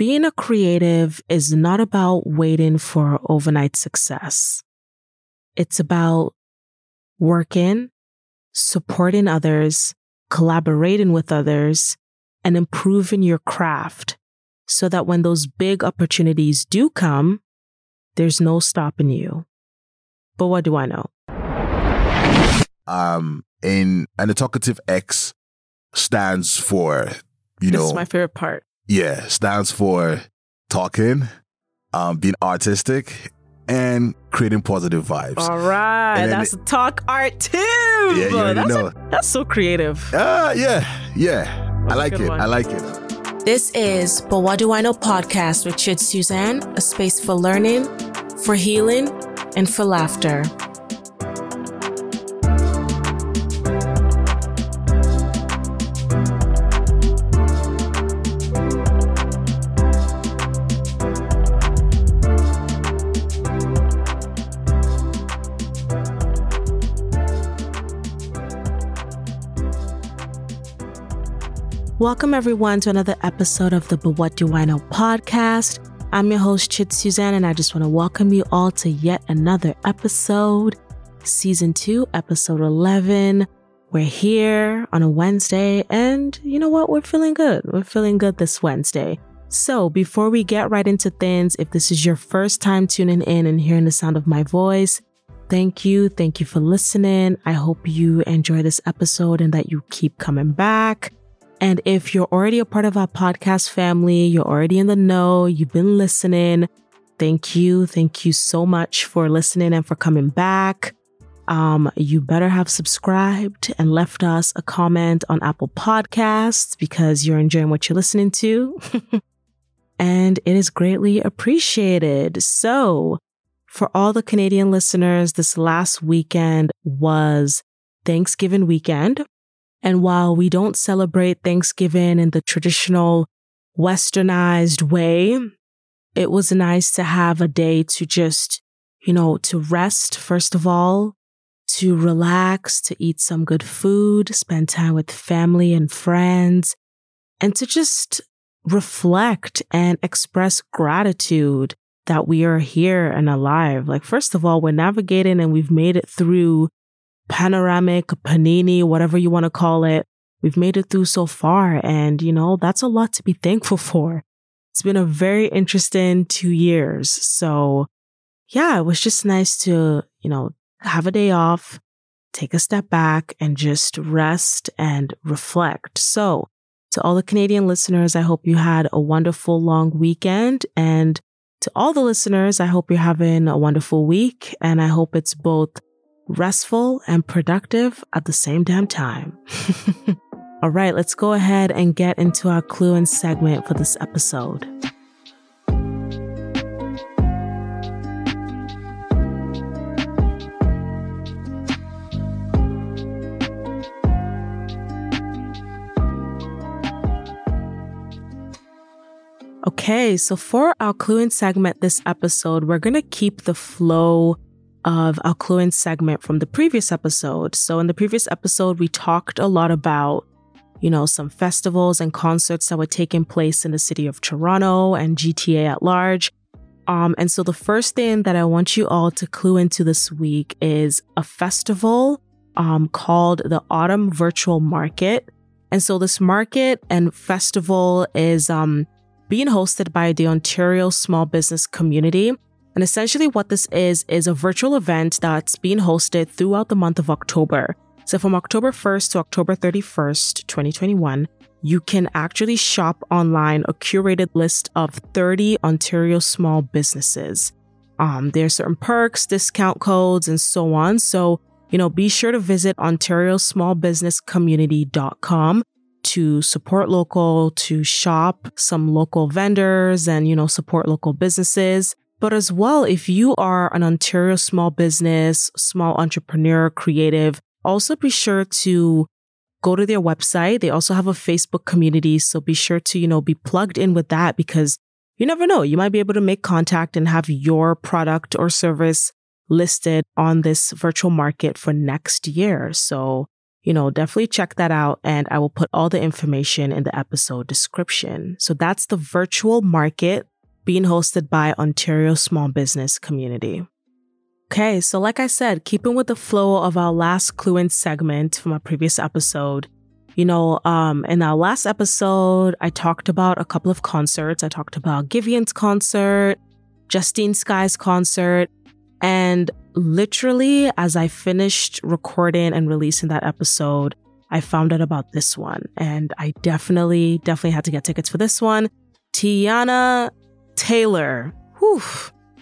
being a creative is not about waiting for overnight success. It's about working, supporting others, collaborating with others, and improving your craft so that when those big opportunities do come, there's no stopping you. But what do I know? Um, in an talkative X stands for, you this know, is my favorite part. Yeah, stands for talking, um, being artistic, and creating positive vibes. All right, And then that's it- talk art too. Yeah, you already that's, know. that's so creative. Ah, yeah, yeah. I That's a like it. one. I like it. This is But What Do I Know podcast with Chid Suzanne, a space for learning, for healing, and for laughter. Welcome, everyone, to another episode of the But What Do I Know podcast. I'm your host, Chit Suzanne, and I just want to welcome you all to yet another episode, season two, episode 11. We're here on a Wednesday, and you know what? We're feeling good. We're feeling good this Wednesday. So, before we get right into things, if this is your first time tuning in and hearing the sound of my voice, thank you. Thank you for listening. I hope you enjoy this episode and that you keep coming back. And if you're already a part of our podcast family, you're already in the know, you've been listening, thank you. Thank you so much for listening and for coming back. Um, you better have subscribed and left us a comment on Apple Podcasts because you're enjoying what you're listening to. and it is greatly appreciated. So, for all the Canadian listeners, this last weekend was Thanksgiving weekend. And while we don't celebrate Thanksgiving in the traditional westernized way, it was nice to have a day to just, you know, to rest, first of all, to relax, to eat some good food, spend time with family and friends, and to just reflect and express gratitude that we are here and alive. Like, first of all, we're navigating and we've made it through panoramic, panini, whatever you want to call it. We've made it through so far. And, you know, that's a lot to be thankful for. It's been a very interesting two years. So yeah, it was just nice to, you know, have a day off, take a step back and just rest and reflect. So to all the Canadian listeners, I hope you had a wonderful long weekend. And to all the listeners, I hope you're having a wonderful week. And I hope it's both restful and productive at the same damn time. All right, let's go ahead and get into our clue in segment for this episode. Okay, so for our clue in segment this episode, we're going to keep the flow of our clue in segment from the previous episode. So in the previous episode, we talked a lot about, you know, some festivals and concerts that were taking place in the city of Toronto and GTA at large. Um, and so the first thing that I want you all to clue into this week is a festival um, called the Autumn Virtual Market. And so this market and festival is um, being hosted by the Ontario small business community. And essentially, what this is, is a virtual event that's being hosted throughout the month of October. So, from October 1st to October 31st, 2021, you can actually shop online a curated list of 30 Ontario small businesses. Um, there are certain perks, discount codes, and so on. So, you know, be sure to visit OntarioSmallBusinessCommunity.com to support local, to shop some local vendors and, you know, support local businesses. But as well, if you are an Ontario small business, small entrepreneur, creative, also be sure to go to their website. They also have a Facebook community. So be sure to, you know, be plugged in with that because you never know. You might be able to make contact and have your product or service listed on this virtual market for next year. So you know, definitely check that out. And I will put all the information in the episode description. So that's the virtual market being hosted by Ontario Small Business Community. Okay, so like I said, keeping with the flow of our last clue in segment from our previous episode, you know, um, in our last episode, I talked about a couple of concerts. I talked about Giveon's concert, Justine Skye's concert, and literally as I finished recording and releasing that episode, I found out about this one. And I definitely, definitely had to get tickets for this one. Teyana Taylor, whew,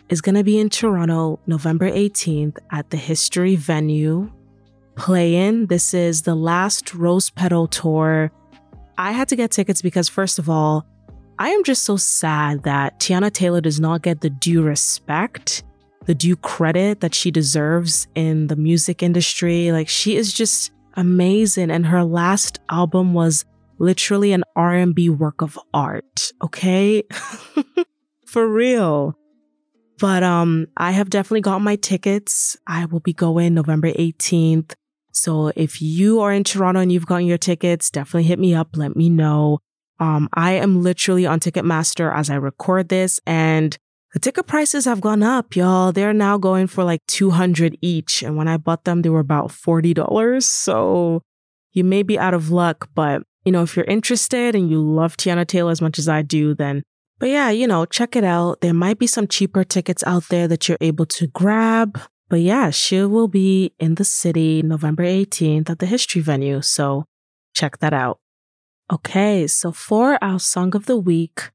is going to be in Toronto November 18th at the History venue playing. This is the last Rose Petal tour. I had to get tickets because, first of all, I am just so sad that Teyana Taylor does not get the due respect, the due credit that she deserves in the music industry. Like she is just amazing and her last album was literally an R&B work of art, okay? For real. But um I have definitely got my tickets. I will be going November 18th. So if you are in Toronto and you've gotten your tickets, definitely hit me up. Let me know. Um, I am literally on Ticketmaster as I record this and the ticket prices have gone up, y'all. They're now going for like 200 each. And when I bought them, they were about $40. So you may be out of luck, but you know, if you're interested and you love Teyana Taylor as much as I do, then, but yeah, you know, check it out. There might be some cheaper tickets out there that you're able to grab. But yeah, she will be in the city November 18th at the history venue. So check that out. Okay, so for our song of the week,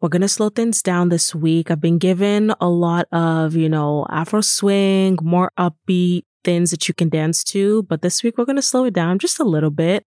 we're going to slow things down this week. I've been given a lot of, you know, Afro swing, more upbeat things that you can dance to. But this week, we're going to slow it down just a little bit.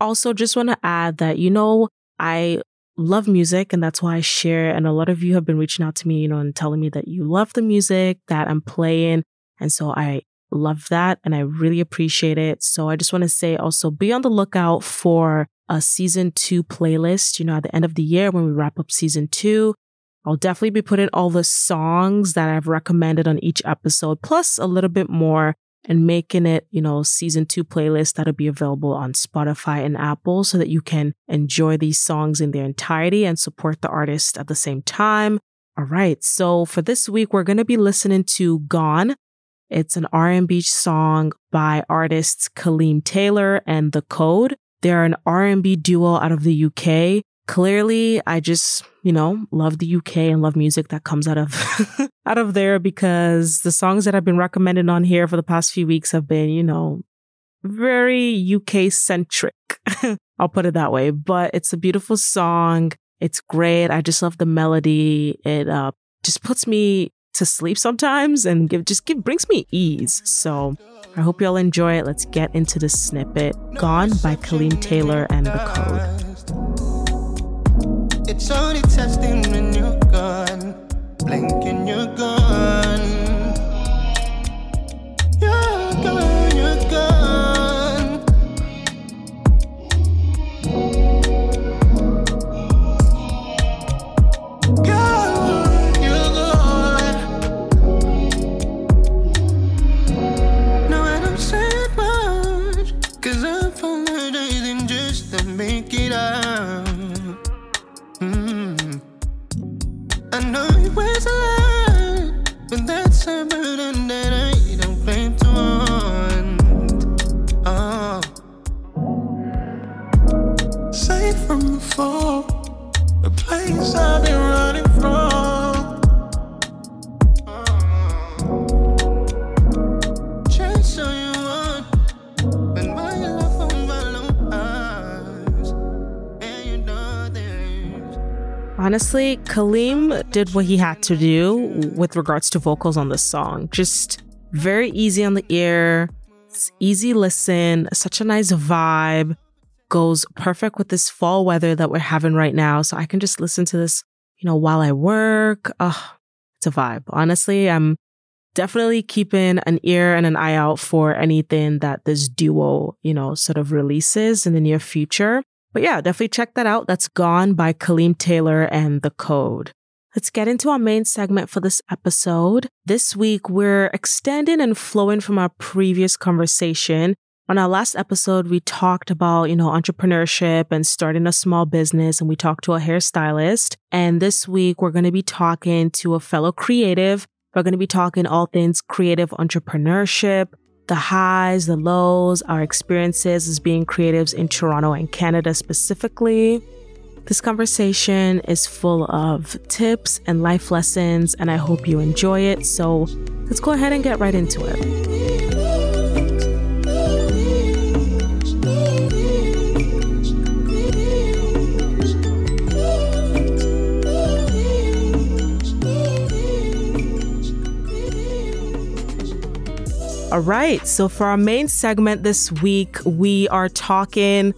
Also, just want to add that, you know, I love music and that's why I share. And a lot of you have been reaching out to me, you know, and telling me that you love the music that I'm playing. And so I love that and I really appreciate it. So I just want to say also be on the lookout for a season two playlist, you know, at the end of the year when we wrap up season two. I'll definitely be putting all the songs that I've recommended on each episode, plus a little bit more and making it, you know, season two playlist that'll be available on Spotify and Apple so that you can enjoy these songs in their entirety and support the artist at the same time. All right. So for this week, we're going to be listening to Gone. It's an R&B song by artists Kaleem Taylor and The Code. They're an R&B duo out of the UK. Clearly, I just, you know, love the UK and love music that comes out of out of there because the songs that I've been recommended on here for the past few weeks have been, you know, very UK centric. I'll put it that way, but it's a beautiful song. It's great. I just love the melody. It uh, just puts me to sleep sometimes and give just give brings me ease. So I hope y'all enjoy it. Let's get into the snippet. Gone by Kaleem Taylor and the Code. Blinking, was a lot, but that's a burden Honestly, Kaleem did what he had to do with regards to vocals on this song. Just very easy on the ear. Easy listen, such a nice vibe. Goes perfect with this fall weather that we're having right now. So I can just listen to this, you know, while I work. Ugh, it's a vibe. Honestly, I'm definitely keeping an ear and an eye out for anything that this duo, you know, sort of releases in the near future. But yeah, definitely check that out. That's Gone by Kaleem Taylor and The Code. Let's get into our main segment for this episode. This week, we're extending and flowing from our previous conversation On our last episode, we talked about, you know, entrepreneurship and starting a small business, and we talked to a hairstylist. And this week, we're going to be talking to a fellow creative. We're going to be talking all things creative entrepreneurship, the highs, the lows, our experiences as being creatives in Toronto and Canada specifically. This conversation is full of tips and life lessons, and I hope you enjoy it. So let's go ahead and get right into it. All right. So, for our main segment this week, we are talking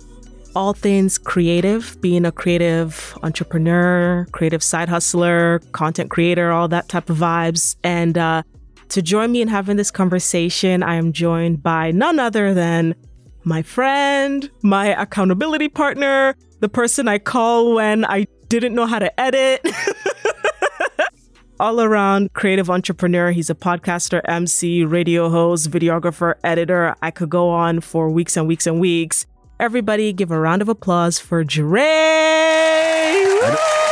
all things creative, being a creative entrepreneur, creative side hustler, content creator, all that type of vibes. And uh, to join me in having this conversation, I am joined by none other than my friend, my accountability partner, the person I call when I didn't know how to edit. all around creative entrepreneur. He's a podcaster, MC, radio host, videographer, editor. I could go on for weeks and weeks and weeks. Everybody give a round of applause for Dre. I,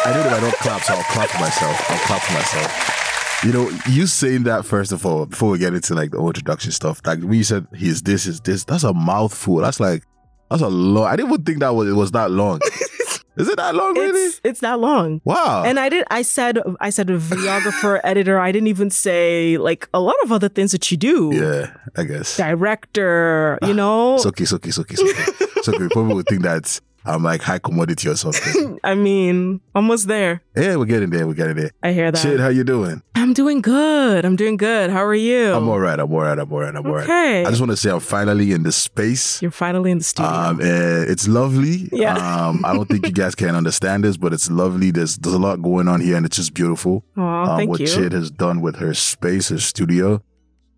know that I don't clap, so I'll clap for myself. I'll clap for myself. You know, you saying that first of all, before we get into like the introduction stuff, like when you said he's this, is this, that's a mouthful. That's like, that's a long. I didn't even think that was it was that long. Is it that long, really? It's, it's that long. Wow. And I did. I said. I said videographer, editor. I didn't even say like a lot of other things that you do. Yeah, I guess. Director. You know. It's okay. It's okay. It's okay. It's okay. it's okay. People would think that I'm like high commodity or something. I mean, almost there. Yeah, we're getting there. We're getting there. I hear that. Shit, how you doing? I'm doing good. I'm doing good. How are you? I'm all right. I'm all right. I'm all right. I'm all right. Okay. I just want to say I'm finally in the space. You're finally in the studio. Um, uh, it's lovely. Yeah. Um, I don't think you guys can understand this, but it's lovely. There's there's a lot going on here, and it's just beautiful. Oh, um, thank what you. Chid has done with her space, her studio.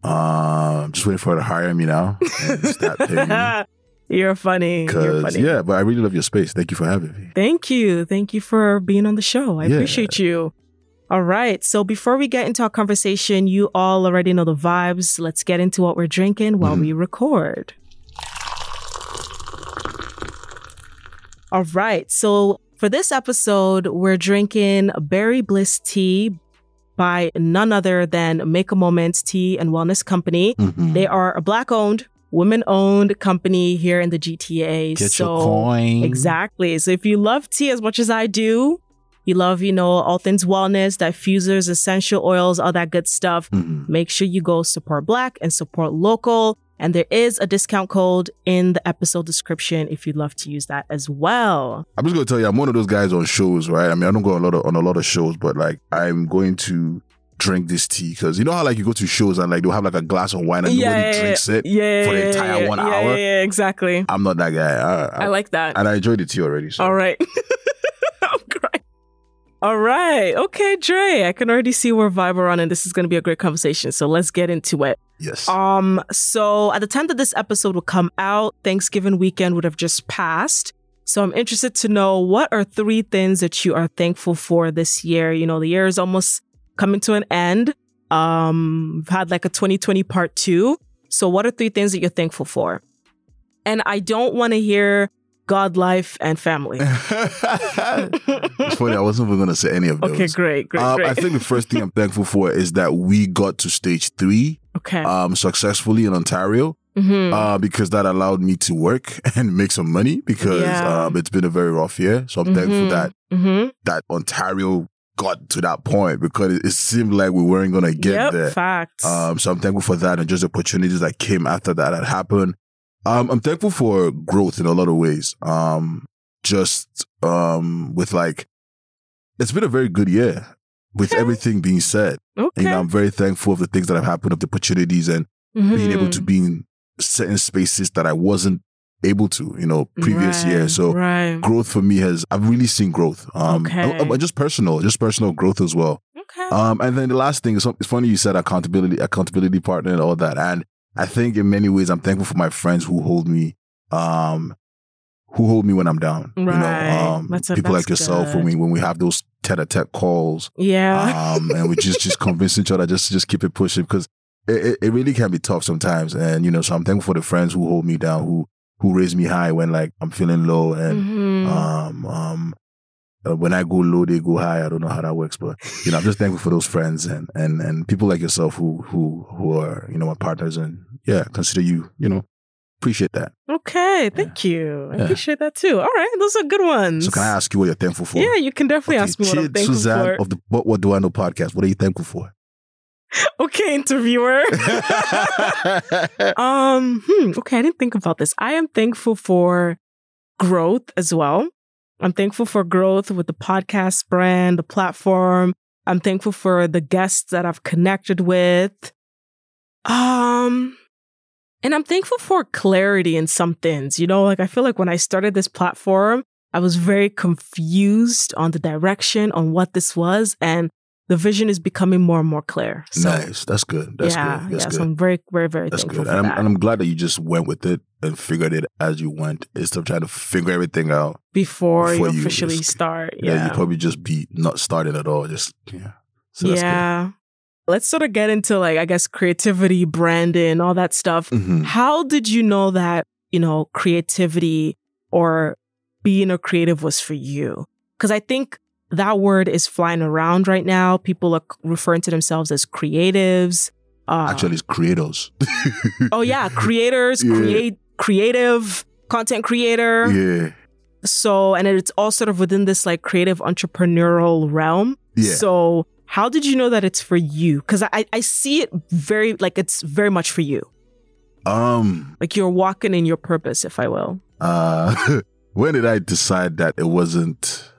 Um, just waiting for her to hire me now and start paying me. You're funny. You're funny. yeah, but I really love your space. Thank you for having me. Thank you. Thank you for being on the show. I Yeah. appreciate you. All right. So before we get into our conversation, you all already know the vibes. Let's get into what we're drinking while Mhm. we record. All right. So for this episode, we're drinking Berry Bliss tea by none other than Make a Moment Tea and Wellness Company. Mhm. They are a black owned, women owned company here in the GTA. Get so your coin. Exactly. So if you love tea as much as I do, you love, you know, all things wellness, diffusers, essential oils, all that good stuff, Mhm. make sure you go support black and support local. And there is a discount code in the episode description if you'd love to use that as well. I'm just gonna tell you, I'm one of those guys on shows, right? I mean, I don't go a lot of on a lot of shows, but like I'm going to drink this tea because you know how like you go to shows and like they'll have like a glass of wine and nobody drinks it yeah, for the entire yeah, one yeah, hour. Yeah, yeah, exactly. I'm not that guy. I, I, I like that. and I enjoyed the tea already. So All right. I'm crying. All right. Okay, Dre. I can already see we're on, and this is going to be a great conversation. So let's get into it. yes, Um, so at the time that this episode will come out, Thanksgiving weekend would have just passed. So I'm interested to know what are three things that you are thankful for this year. You know, the year is almost coming to an end. Um, we've had like a 2020 part two. So what are three things that you're thankful for? And I don't want to hear God, life, and family. it's funny. I wasn't even gonna say any of those. Okay, great, great, Um, great. I think the first thing I'm thankful for is that we got to stage three okay. um, successfully in Ontario. Mhm. uh, because that allowed me to work and make some money because Yeah. um, it's been a very rough year. So I'm thankful Mhm. that Mhm. that Ontario got to that point because it, it seemed like we weren't gonna get Yep, there. facts. Um, so I'm thankful for that and just opportunities that came after that had happened. Um, I'm thankful for growth in a lot of ways. Um, just um, with like, it's been a very good year with Okay. everything being said. okay. You know, I'm very thankful of the things that have happened, of the opportunities, and being able to Mhm. be in certain spaces that I wasn't able to, you know, previous Right, year. So right. growth for me has I've really seen growth. Um Okay. and- and just personal, just personal growth as well. Okay. Um and then the last thing is it's funny you said accountability, accountability partner and all that. And I think in many ways I'm thankful for my friends who hold me um who hold me when I'm down. You know, um That's a- people like yourself when good. we when we have those tete a tete calls yeah. um, and we just just convince each other just to just keep it pushing because it, it really can be tough sometimes. And you know, so I'm thankful for the friends who hold me down, who who raise me high when like I'm feeling low, and Mhm. um um. uh, when I go low, they go high. I don't know how that works, but you know, I'm just thankful for those friends and and and people like yourself who who who are you know my partners and yeah, consider you you know appreciate that. okay, thank you. I Yeah. appreciate that too. All right, those are good ones. So can I ask you what you're thankful for? Yeah, you can definitely Okay, ask me what I'm thankful Suzanne for. of the What What Do I Know podcast. What are you thankful for? okay, interviewer. um, hmm, okay, I didn't think about this. I am thankful for growth as well. I'm thankful for growth with the podcast brand, the platform. I'm thankful for the guests that I've connected with. Um, and I'm thankful for clarity in some things. You know, like I feel like when I started this platform, I was very confused on the direction, on what this was, and the vision is becoming more and more clear. So, nice. That's good. That's yeah, good. That's yeah. good. So I'm very, very, very That's thankful good. for And I'm, that. and I'm glad that you just went with it and figured it as you went instead of trying to figure everything out. before, before you officially just- start. Yeah, Yeah. you probably just be not starting at all. Just yeah. So that's yeah. Let's sort of get into like, I guess, creativity, branding, all that stuff. good. Mhm. How did you know that, you know, creativity or being a creative was for you? Because I think that word is flying around right now. People are referring to themselves as creatives. Uh, Actually, it's creators. oh yeah, creators, Yeah. create, creative, content creator. yeah. So, and it's all sort of within this like creative entrepreneurial realm. Yeah. So, how did you know that it's for you? Because I, I see it very, like, it's very much for you. Um. Like, you're walking in your purpose, if I will. Uh. when did I decide that it wasn't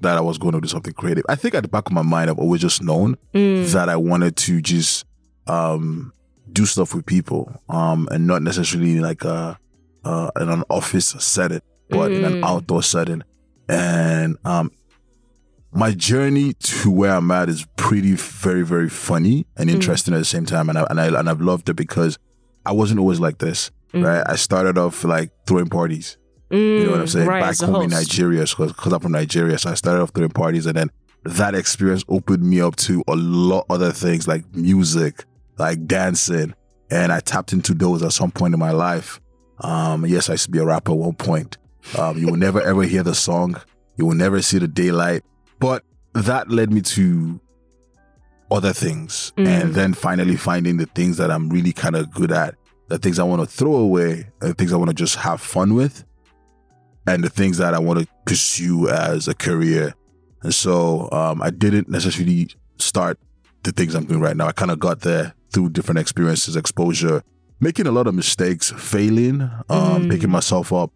that I was going to do something creative? I think at the back of my mind, I've always just known Mm. that I wanted to just um do stuff with people um and not necessarily like uh uh in an office setting but in an Mm. outdoor setting and um my journey to where I'm at is pretty very very funny and Mm. interesting at the same time and I, and I and I've loved it because I wasn't always like this Mm. right I started off like throwing parties you know what I'm Mm, saying? Right, Back home in. Nigeria, because I'm from Nigeria. So I started off throwing parties, and then that experience opened me up to a lot of other things like music, like dancing, and I tapped into those at some point in my life. Um, yes, I used to be a rapper at one point. Um, you will never ever hear the song. You will never see the daylight. But that led me to other things, Mm. and then finally finding the things that I'm really kind of good at, the things I want to throw away, the things I want to just have fun with and the things that I want to pursue as a career. And so um, I didn't necessarily start the things I'm doing right now. I kind of got there through different experiences, exposure, making a lot of mistakes, failing, um, Mm. picking myself up,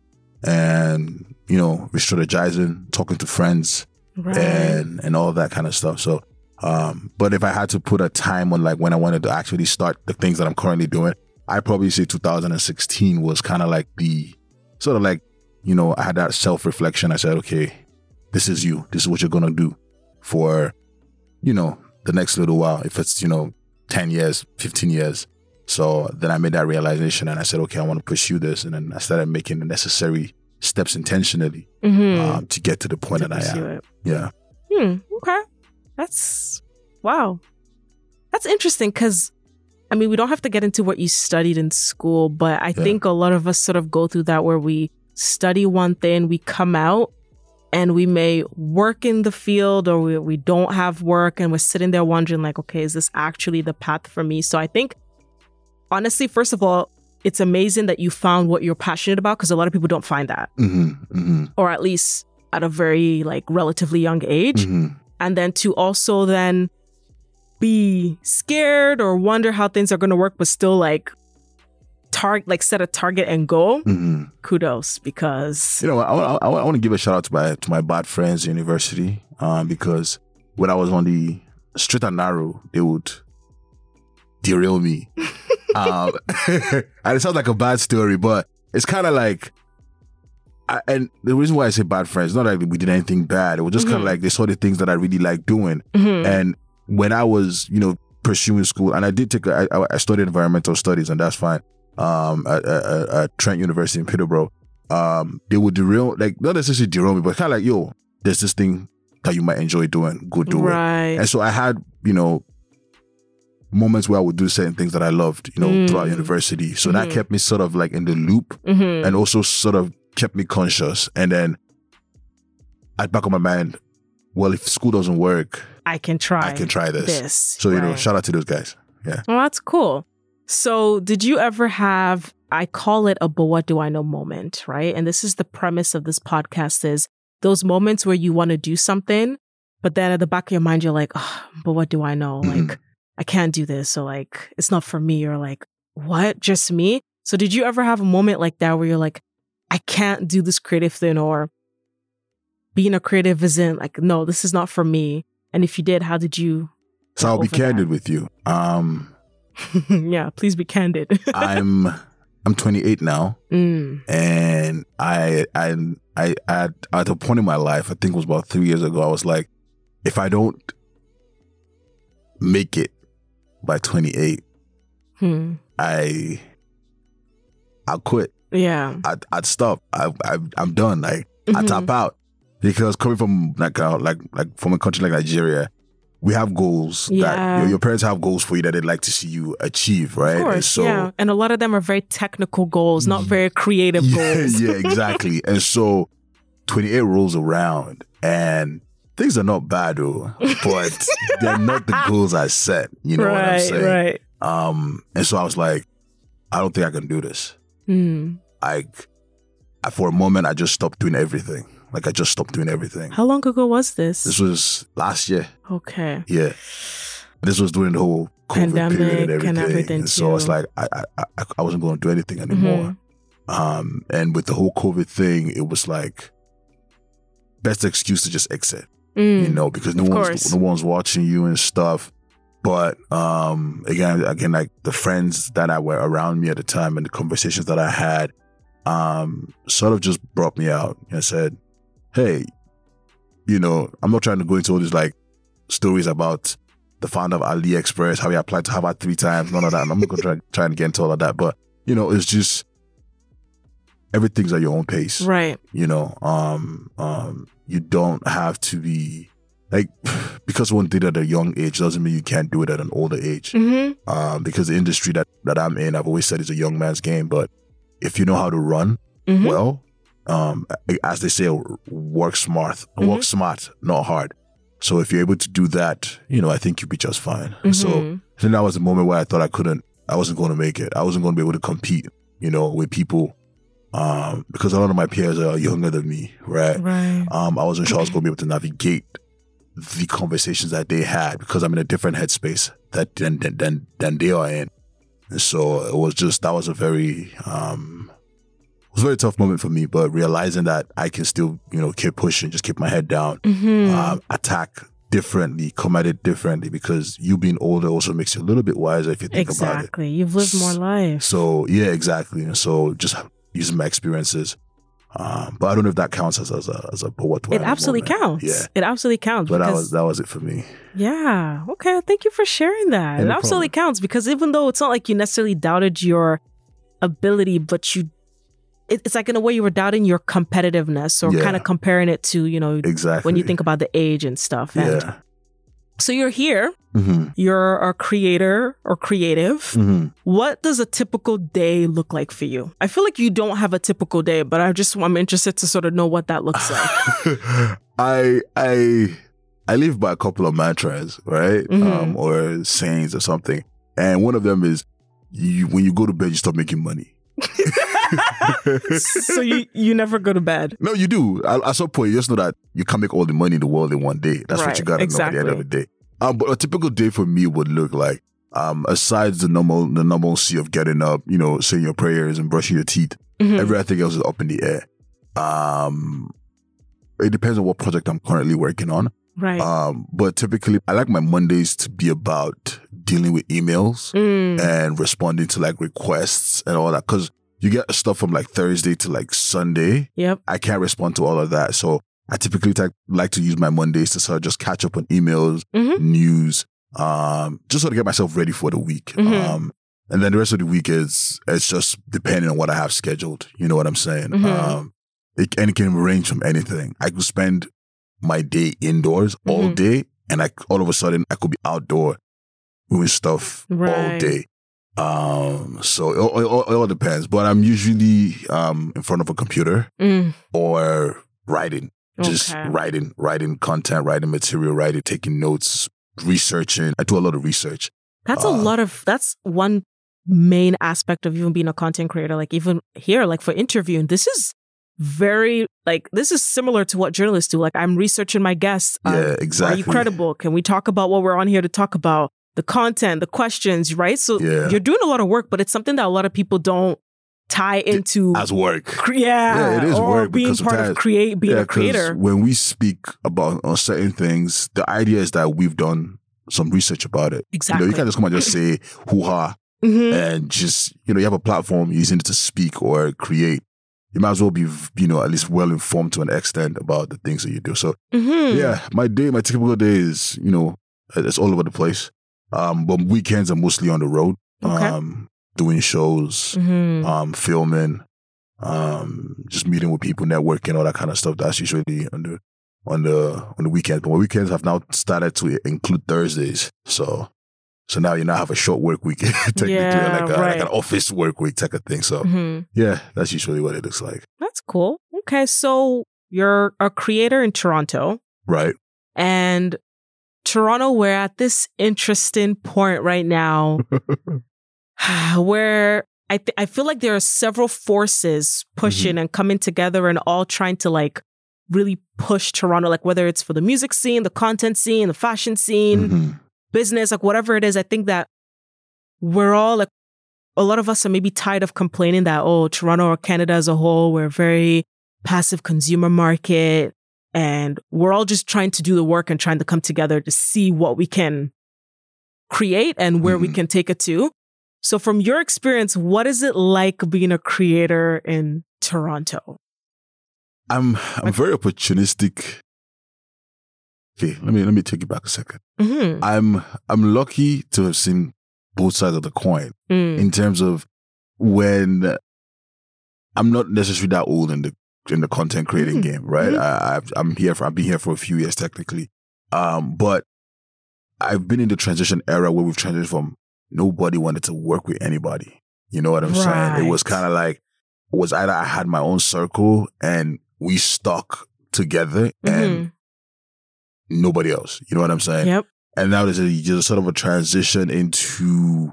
and you know, re-strategizing, talking to friends, Right. and and all that kind of stuff. So, um, but if I had to put a time on like when I wanted to actually start the things that I'm currently doing, I probably say 2016 was kind of like the sort of like you know I had that self reflection. I said, okay, this is you. This is what you're gonna do for you know the next little while. If it's you know 10 years, 15 years. So then I made that realization and I said, okay, I want to pursue this. And then I started making the necessary steps intentionally Mhm. um, to get to the point To that I am. it. Yeah. Hmm. Okay. That's wow. That's interesting because I mean, we don't have to get into what you studied in school, but I Yeah. think a lot of us sort of go through that where we study one thing, we come out and we may work in the field or we, we don't have work and we're sitting there wondering, like, okay, is this actually the path for me? So I think, honestly, first of all, it's amazing that you found what you're passionate about because a lot of people don't find that, hmm hmm or at least at a very like relatively young age. Hmm and then to also then be scared or wonder how things are going to work but still like target like set a target and go hmm kudos because You know, I, I, I want to give a shout out to my to my bad friends at university um, because when I was on the straight and narrow, they would derail me. um, and it sounds like a bad story, but it's kind of like. I, and the reason why I say bad friends, not like we did anything bad. It was just kind Mhm. of like they saw the things that I really like doing, Mhm. And when I was, you know, pursuing school, and I did take, a, I, I studied environmental studies, and that's fine. Um, at, at, at Trent University in Peterborough, um, they would derail, like not necessarily derail me, but kind of like, yo, there's this thing that you might enjoy doing, go do it. right And so I had, you know, moments where I would do certain things that I loved, you know, Mm. throughout university. So that Mhm. kept me sort of like in the loop Mhm. and also sort of kept me conscious. And then at the back of my mind, well, if school doesn't work, I can try. I can try this. this. So, you know, shout out to those guys. Yeah. Well, that's cool. So, did you ever have, I call it a but what do I know moment, right? And this is the premise of this podcast is those moments where you want to do something, but then at the back of your mind, you're like, oh, but what do I know? Mhm. Like, I can't do this. Or like, it's not for me. Or like, what? Just me? So, did you ever have a moment like that where you're like, I can't do this creative thing or being a creative isn't like, no, this is not for me. And if you did, how did you? So I'll be over that? candid with you. Um, yeah, please be candid. I'm I'm 28 now, mm. and I I I at at a point in my life, I think it was about three years ago, I was like, if I don't make it by 28, Hmm. I I'll quit. Yeah. I'd, I'd stop. I, I I'm done. Like I Mhm. tap out because coming from like uh, like like from a country like Nigeria, we have goals that Yeah. your, your parents have goals for you that they'd like to see you achieve, right? Of And so yeah. And a lot of them are very technical goals, not very creative yeah, goals. yeah, exactly. and so 28 rolls around and things are not bad though, but they're not the goals I set. You know right, what I'm saying? right. Um, and so I was like, I don't think I can do this. Like, I, for a moment, I just stopped doing everything. Like, I just stopped doing everything. How long ago was this? This was last year. okay. Yeah. This was during the whole COVID period and Pandemic everything. and everything, so it's like, I, I, I, I wasn't going to do anything anymore. Mhm. Um, and with the whole COVID thing, it was like best excuse to just exit, Mm. you know, because no Of one's course. no one's watching you and stuff. But um, again, again, like the friends that I were around me at the time and the conversations that I had, um, sort of just brought me out and said, "Hey, you know, I'm not trying to go into all these like stories about the founder of AliExpress, how he applied to Harvard three times, none of that. And I'm not gonna try trying to get into all of that, but you know, it's just everything's at your own pace. Right. You know, um, um, you don't have to be like because one did at a young age doesn't mean you can't do it at an older age. hmm Um, because the industry that that I'm in, I've always said is a young man's game. But if you know how to run hmm well, um, as they say, work smart, work Mhm. smart, not hard. So if you're able to do that, you know, I think you'll be just fine. So Mhm. then that was the moment where I thought I couldn't, I wasn't going to make it. I wasn't going to be able to compete, you know, with people, um, because a lot of my peers are younger than me, right? Right. Um, I wasn't sure I was going to be able to navigate the conversations that they had because I'm in a different headspace that than than than, than they are in. And so it was just that was a very um was a very tough moment for me, but realizing that I can still, you know, keep pushing, just keep my head down, hmm um, attack differently, come at it differently because you being older also makes you a little bit wiser if you think about it. exactly. You've lived more life. So yeah, exactly. And so just using my experiences. Um, but I don't know if that counts as, as a as a but what do It absolutely moment. counts. Yeah. It absolutely counts. But that was that was it for me. Yeah. Okay. Thank you for sharing that. Yeah, it no absolutely problem. counts because even though it's not like you necessarily doubted your ability, but you, it's like in a way you were doubting your competitiveness or Yeah. kind of comparing it to, you know, Exactly. when you think about the age and stuff. And Yeah. so you're here, hmm you're a creator or creative. hmm What does a typical day look like for you? I feel like you don't have a typical day, but I just, I'm interested to sort of know what that looks like. I I I live by a couple of mantras, right? Mhm. Um, or sayings or something. And one of them is you when you go to bed, you stop making money. so you, you never go to bed. No, you do. At, at some point, you just know that you can't make all the money in the world in one day. That's what you got to know at the end of the day. Um, but a typical day for me would look like, um, aside the normal the normalcy of getting up, you know, saying your prayers and brushing your teeth, Mhm. everything else is up in the air. Um, it depends on what project I'm currently working on. right. Um, but typically, I like my Mondays to be about dealing with emails Mm. and responding to like requests and all that. Cause you get stuff from like Thursday to like Sunday. Yep. I can't respond to all of that. So I typically ta- like to use my Mondays to sort of just catch up on emails, Mhm. news, um, just sort of get myself ready for the week. Mhm. Um, and then the rest of the week is, it's just depending on what I have scheduled. You know what I'm saying? Mhm. Um, it, and it can range from anything. I could spend my day indoors all Mhm. day and I, all of a sudden I could be outdoor doing stuff all day. Um, so it, all- it, it all depends. But I'm usually um in front of a computer Mm, or writing, just okay. writing, writing content, writing material, writing, taking notes, researching. I do a lot of research. That's a Uh, lot of that's one main aspect of even being a content creator. Like even here, like for interviewing, this is very like this is similar to what journalists do. Like I'm researching my guests. Uh, yeah, exactly. Are you credible? Can we talk about what we're on here to talk about? The content, the questions, right? So Yeah. you're doing a lot of work, but it's something that a lot of people don't tie into. As work. cre- yeah, Yeah, it is or work being part of create, being yeah, a creator. When we speak about on certain things, the idea is that we've done some research about it. Exactly. You know, you can't just come and just say hoo ha Mhm. and just, you know, you have a platform you're using it to speak or create. You might as well be, you know, at least well informed to an extent about the things that you do. So, Mhm. yeah, my day, my typical day is, you know, it's all over the place. Um, but weekends are mostly on the road, Okay. um, doing shows, Mhm. um, filming, um, just meeting with people, networking, all that kind of stuff. That's usually on the on the on the weekends. But my weekends have now started to include Thursdays. So so now you now have a short work week, technically, Yeah, like, a, like an office work week type of thing. So Mhm. yeah, that's usually what it looks like. That's cool. Okay, so you're a creator in Toronto, Right. and Toronto, we're at this interesting point right now where I th- I feel like there are several forces pushing and coming together and all trying to like really push Toronto, like whether it's for the music scene, the content scene, the fashion scene, Mhm. business, like whatever it is. I think that we're all like a lot of us are maybe tired of complaining that oh Toronto or Canada as a whole we're a very passive consumer market and we're all just trying to do the work and trying to come together to see what we can create and where we Mhm. can take it to. So from your experience, what is it like being a creator in Toronto? I'm I'm very opportunistic. Okay, let me let me take you back a second. hmm I'm I'm lucky to have seen both sides of the coin. Mm. in terms of when I'm not necessarily that old in the in the content creating Mhm. game, right? Mhm. I, I've, I'm here for I've been here for a few years technically, um, but I've been in the transition era where we've transitioned from nobody wanted to work with anybody. You know what I'm saying? It was kind of like it was either I had my own circle and we stuck together and Mhm. nobody else. You know what I'm saying? Yep. and now there's a just sort of a transition into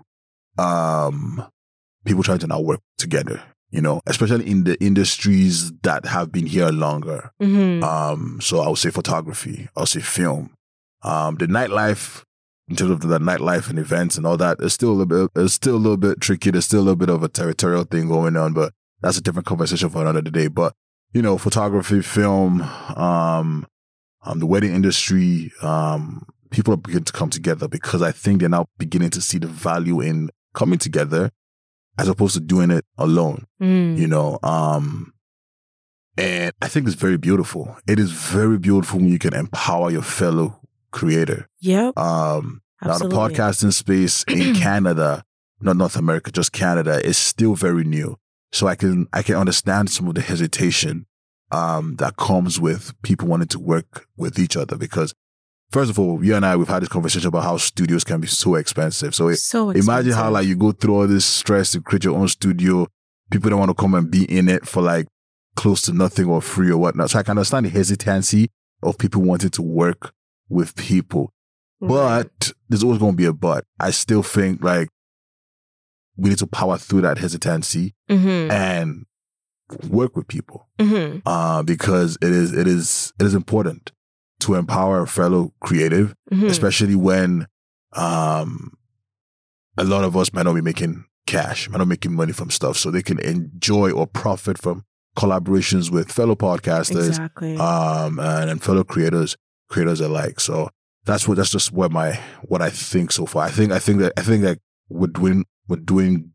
um people trying to now work together you know especially in the industries that have been here longer. Hmm um so i would say photography i'll say film. Um the nightlife in terms of the nightlife and events and all that is still a little bit it's still a little bit tricky. There's still a little bit of a territorial thing going on but that's a different conversation for another day. But you know photography film um um the wedding industry um people are beginning to come together because i think they're now beginning to see the value in coming together as opposed to doing it alone Mm. you know um and i think it's very beautiful it is very beautiful when you can empower your fellow creator Yep. um now the podcasting space in canada not north america just canada is still very new so i can i can understand some of the hesitation um that comes with people wanting to work with each other because first of all you and i we've had this conversation about how studios can be so expensive so so Imagine how like you go through all this stress to create your own studio. People don't want to come and be in it for like close to nothing or free or whatnot. So I can understand the hesitancy of people wanting to work with people. Right. But there's always going to be a but. I still think like we need to power through that hesitancy Mhm. and work with people Mhm. uh, because it is it is it is important to empower a fellow creative Mhm. especially when um a lot of us might not be making cash, might not making money from stuff, so they can enjoy or profit from collaborations with fellow podcasters, Exactly. um, and, and fellow creators, creators alike. So that's what that's just what my what I think so far. I think I think that I think that we're doing we're doing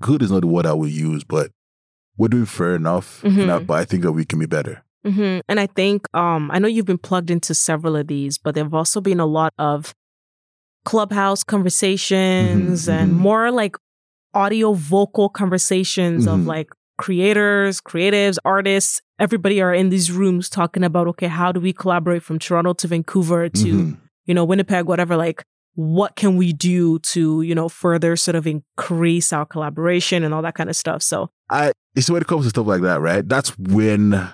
good is not the word I would use, but we're doing fair enough. Mhm. Now, but I think that we can be better. Hmm And I think um, I know you've been plugged into several of these, but there have also been a lot of clubhouse conversations Mhm, and more like audio vocal conversations of Mhm. like creators, creatives, artists. Everybody are in these rooms talking about okay, how do we collaborate from Toronto to Vancouver to Mhm. you know Winnipeg, whatever. Like what can we do to, you know, further sort of increase our collaboration and all that kind of stuff. So I it's when it comes to stuff like that, right? That's when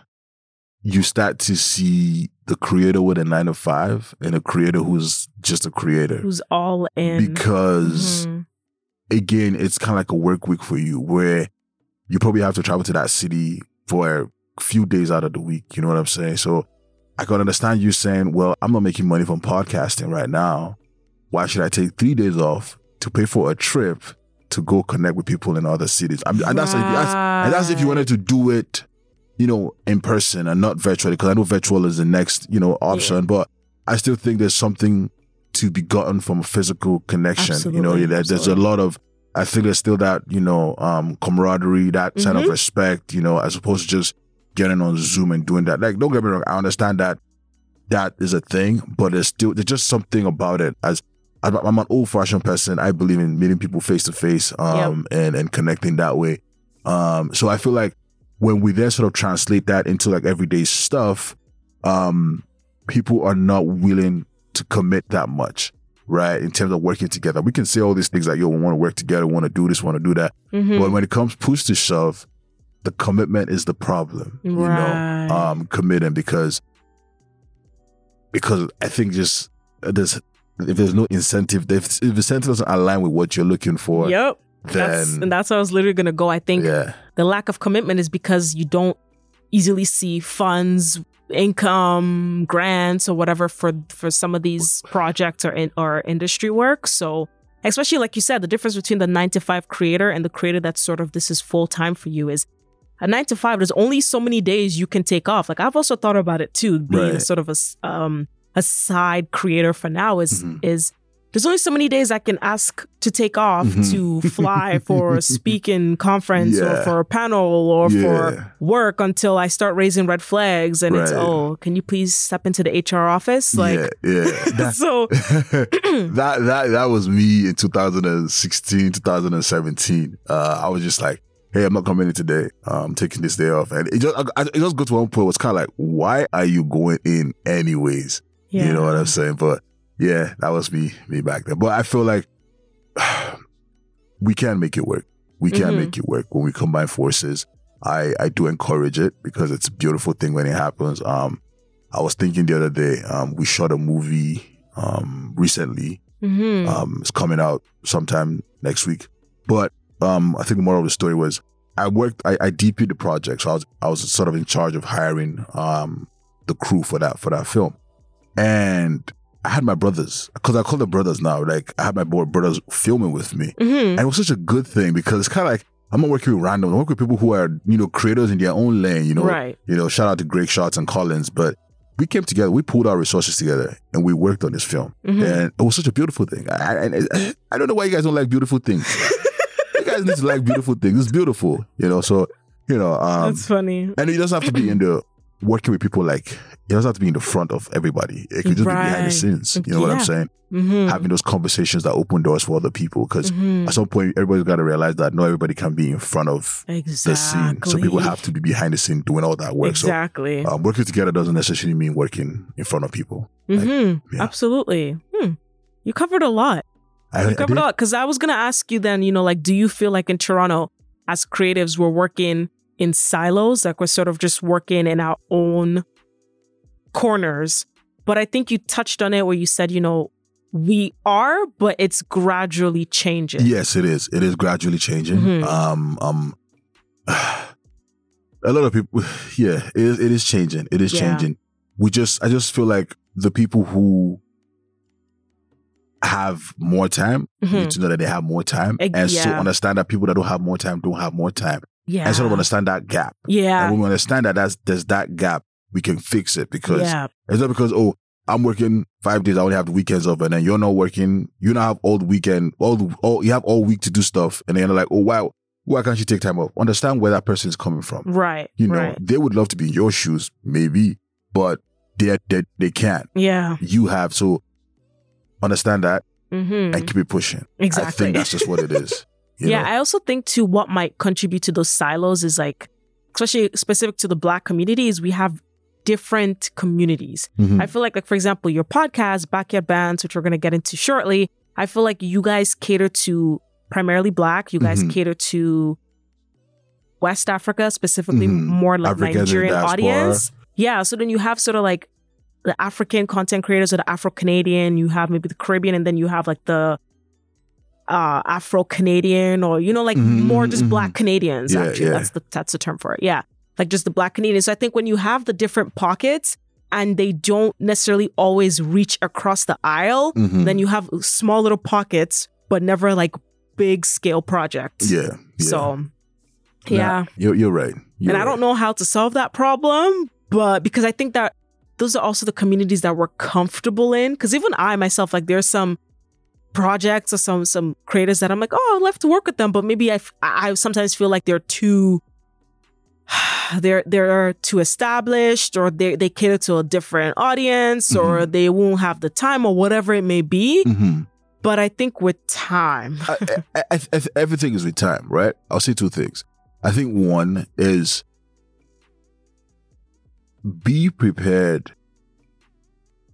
you start to see the creator with a nine to five and a creator who's just a creator. Who's all in. Because mm-hmm. again, it's kind of like a work week for you where you probably have to travel to that city for a few days out of the week. You know what I'm saying? So I can understand you saying, well, I'm not making money from podcasting right now. Why should I take three days off to pay for a trip to go connect with people in other cities? I mean, and, that's if, that's, and that's if you wanted to do it, you know, in person and not virtually, because I know virtual is the next, you know, option. Yeah. But I still think there's something to be gotten from a physical connection. Absolutely, you know, there, there's a lot of I think there's still that, you know, um, camaraderie, that mm-hmm. of respect, you know, as opposed to just getting on Zoom and doing that. Like, don't get me wrong, I understand that that is a thing, but there's still there's just something about it. As I'm an old fashioned person, I believe in meeting people face to face, um, and and connecting that way. Um, so I feel like when we then sort of translate that into like everyday stuff, um, people are not willing to commit that much right? In terms of working together. We can say all these things like, yo, we want to work together, we want to do this, want to do that. Mm-hmm. But when it comes push to shove, the commitment is the problem. Right. You know, um, committing because because I think just uh, there's if there's no incentive, if, if the incentive doesn't align with what you're looking for, yep. Then, that's, and that's where I was literally gonna go. I think yeah. The lack of commitment is because you don't easily see funds income grants or whatever for for some of these projects or in, or industry work so especially like you said the difference between the 9 to 5 creator and the creator that's sort of this is full time for you is a 9 to 5 there's only so many days you can take off like i've also thought about it too being right. sort of a um a side creator for now is mm-hmm. is there's only so many days I can ask to take off mm-hmm. to fly for a speaking conference yeah. or for a panel or yeah. for work until I start raising red flags and right. it's oh, can you please step into the HR office? Like yeah, yeah. That, so that that that was me in 2016, 2017. Uh, I was just like, hey, I'm not coming in today. I'm taking this day off, and it just I, it just got to one point. It was kind of like, why are you going in anyways? You know what I'm saying? But yeah, that was me me back then. But I feel like we can make it work. We can mm-hmm. make it work when we combine forces. I I do encourage it because it's a beautiful thing when it happens. Um, I was thinking the other day. Um, we shot a movie um recently. Mm-hmm. Um, it's coming out sometime next week. But um, I think the moral of the story was I worked. I, I DP'd the project, so I was I was sort of in charge of hiring um the crew for that for that film, and I had my brothers because I call them brothers now. Like I had my brothers filming with me, mm-hmm. and it was such a good thing because it's kind of like I'm not working with random. I work with people who are you know creators in their own lane. You know, right? You know, shout out to Greg Shots and Collins, but we came together, we pulled our resources together, and we worked on this film, mm-hmm. and it was such a beautiful thing. I, I, I don't know why you guys don't like beautiful things. you guys need to like beautiful things. It's beautiful, you know. So you know, um, that's funny. And it doesn't have to be in the working with people like it doesn't have to be in the front of everybody. It could just right. be behind the scenes. You know yeah. what I'm saying? Mm-hmm. Having those conversations that open doors for other people. Because mm-hmm. at some point, everybody's got to realize that not everybody can be in front of exactly. the scene. So people have to be behind the scene doing all that work. Exactly. So um, working together doesn't necessarily mean working in front of people. Mm-hmm. Like, yeah. Absolutely. Hmm. You covered a lot. I, you covered a lot. Because I was going to ask you then, you know, like, do you feel like in Toronto, as creatives, we're working in silos, like we're sort of just working in our own corners. But I think you touched on it where you said, you know, we are, but it's gradually changing. Yes, it is. It is gradually changing. Mm-hmm. Um, um, a lot of people, yeah, it is, it is changing. It is yeah. changing. We just, I just feel like the people who have more time mm-hmm. need to know that they have more time, and yeah. so understand that people that don't have more time don't have more time. Yeah, and sort of understand that gap. Yeah, and when we understand that that's there's that gap, we can fix it because yeah. it's not because oh I'm working five days, I only have the weekends off, and then you're not working, you don't have all the weekend, all the all you have all week to do stuff, and then you're like, oh wow, why can't you take time off? Understand where that person is coming from. Right. You know, right. they would love to be in your shoes, maybe, but they they, they can't. Yeah. You have so understand that mm-hmm. and keep it pushing. Exactly. I think that's just what it is. yeah, know? I also think too what might contribute to those silos is like especially specific to the black communities, we have different communities. Mm-hmm. I feel like, like for example, your podcast, Backyard Bands, which we're going to get into shortly, I feel like you guys cater to primarily black. You guys Mhm. cater to West Africa, specifically Mhm. more like Africans in Nigerian audience. Yeah. So then you have sort of like the African content creators or the Afro Canadian. You have maybe the Caribbean, and then you have like the uh Afro Canadian or you know like Mhm, more just mhm. black Canadians. Yeah, actually, yeah. that's the that's the term for it. Yeah, like just the black Canadians. So I think when you have the different pockets and they don't necessarily always reach across the aisle, Mhm. then you have small little pockets, but never like big scale projects. yeah, yeah. So Nah, yeah. you're you're right. You're and I don't know how to solve that problem, but because I think that those are also the communities that we're comfortable in. Because even I myself, like there's some projects or some some creators that I'm like, oh, I'd love to work with them, but maybe I f- I I sometimes feel like they're too they're they're too established or they they cater to a different audience or they won't have the time or whatever it may be. Mhm. But I think with time, I, I, I, everything is with time, right? I'll say two things. I think one is be prepared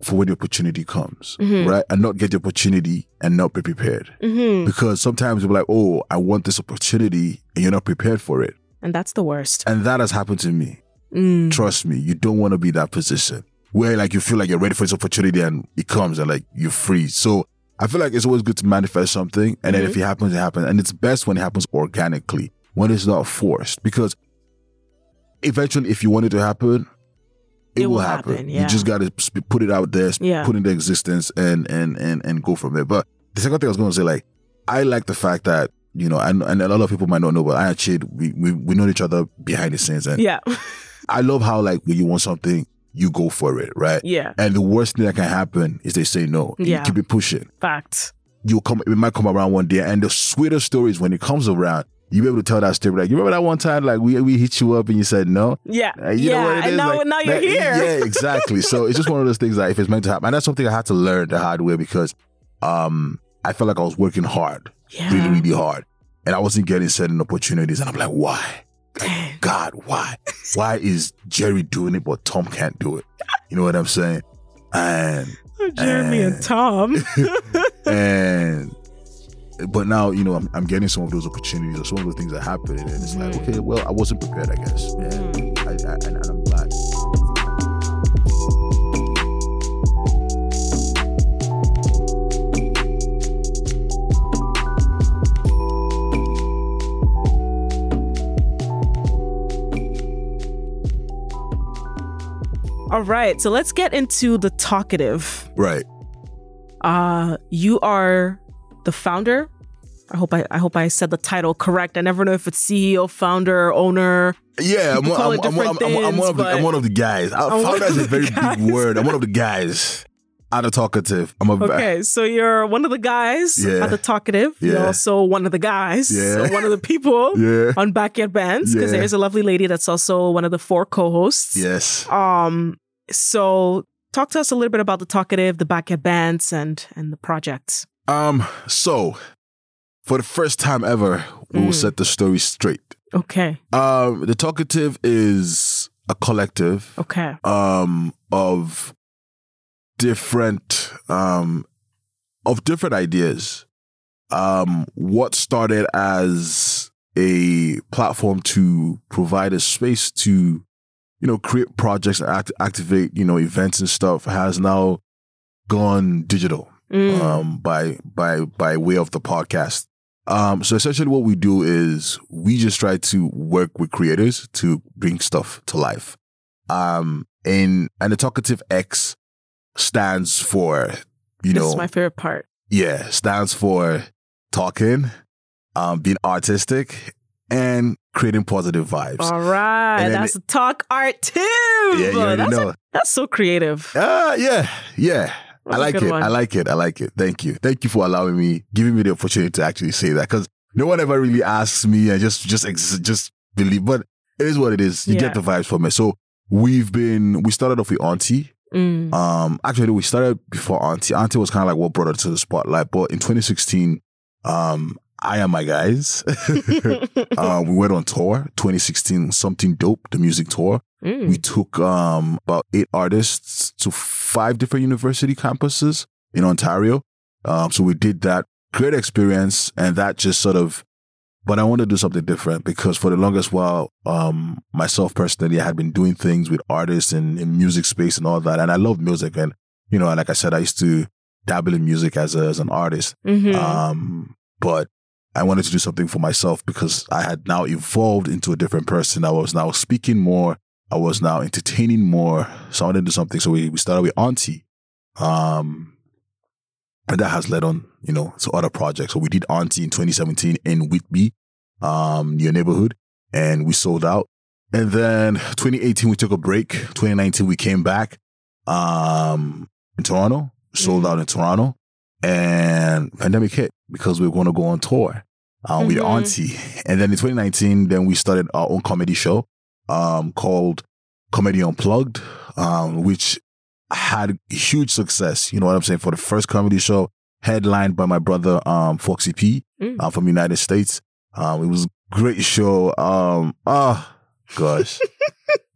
for when the opportunity comes, Mhm. right? And not get the opportunity and not be prepared. Mhm. Because sometimes you're like, oh, I want this opportunity and you're not prepared for it. And that's the worst. And that has happened to me. Mm. Trust me, you don't want to be that position where like you feel like you're ready for this opportunity and it comes and like you freeze. So I feel like it's always good to manifest something and then Mm-hmm. if it happens, it happens. And it's best when it happens organically, when it's not forced. Because eventually if you want it to happen, it, It will happen. happen, You just gotta put it out there, Yeah. put it into existence and and and and go from there. But the second thing I was gonna say, like, I like the fact that you know, and, and a lot of people might not know, but I and Chid, we, we we know each other behind the scenes, and Yeah. I love how like when you want something, you go for it, right? yeah. And the worst thing that can happen is they say no. Yeah. You keep it pushing. Fact. You'll come. It might come around one day, and the sweeter is when it comes around, you be able to tell that story. Like you remember that one time, like we we hit you up and you said no. Yeah. Uh, you yeah. know what it and now, Like, now you're that- here. Yeah, exactly. so it's just one of those things that if it's meant to happen, and that's something I had to learn the hard way because um I felt like I was working hard, Yeah. really, really hard, and I wasn't getting certain opportunities, and I'm like, why? Dang. God, why? Why is Jerry doing it but Tom can't do it? You know what I'm saying? And Jeremy and Uh, Tom. and but now you know I'm, I'm getting some of those opportunities or some of those things that happen, and it's like, Mhm. okay, well, I wasn't prepared, I guess, and, I, I, and, and I'm glad. All right. So let's get into the talkative. Right. Uh you are the founder. I hope I, I hope I said the title correct. I never know if it's CEO, founder, owner. Yeah, I'm, People I'm, I'm, I'm, I'm, one of the, I'm one of the guys. I I'm found one a very guys. big word. I'm one of the guys. Out of talkative. I'm a Okay, so you're one of the guys Yeah. at the talkative. You're also one of the guys. Yeah. So one of the people Yeah. on Backyard Bands. Because Yeah. there's a lovely lady that's also one of the four co-hosts. Yes. Um, so talk to us a little bit about the talkative, the backyard bands, and and the projects. Um. So, for the first time ever, we will Mm. set the story straight. Okay. Um. The talkative is a collective. Okay. um of different um of different ideas um what started as a platform to provide a space to you know create projects and act- activate you know events and stuff has now gone digital Mm. um, by by by way of the podcast. Um, so essentially, what we do is we just try to work with creators to bring stuff to life. Um, and and the talkative X stands for you this know is my favorite part. yeah stands for talking, um, being artistic, and creating positive vibes. All right. That's talk art too. yeah, you already that's, know. that's so creative. Ah, yeah, yeah. I That's a like it. one. I like it. I like it. Thank you. Thank you for allowing me, giving me the opportunity to actually say that because no one ever really asks me and just just ex- just believe. But it is what it is. You Yeah. get the vibes from it. So we've been we started off with Auntie. Mm. Um, actually we started before Auntie. Auntie was kind of like what brought her to the spotlight. But in 2016, um, I am my guys. uh, we went on tour 2016, something dope, the music tour. Mm. We took um, about eight artists to five different university campuses in Ontario. Um, so we did that. Great experience. And that just sort of, but I want to do something different because for the longest while, um, myself personally, I had been doing things with artists and in music space and all that. And I love music. And, you know, like I said, I used to dabble in music as a, as an artist. Mhm. Um, but I wanted to do something for myself because I had now evolved into a different person. I was now speaking more. I was now entertaining more. So I wanted to do something. So we, we started with Auntie. Um, and that has led on, you know, to other projects. So we did Auntie in 2017 in Whitby, um, your neighborhood, and we sold out. And then 2018, we took a break. 2019, we came back, um, in Toronto, sold Mhm. out in Toronto, and pandemic hit because we were going to go on tour, um, with Mhm. Auntie. And then in 2019, then we started our own comedy show, um, called Comedy Unplugged, um, which had huge success. You know what I'm saying? For the first comedy show, headlined by my brother, um, Foxy P, Mm. uh, from United States. Um, it was a great show. Um, ah, gosh.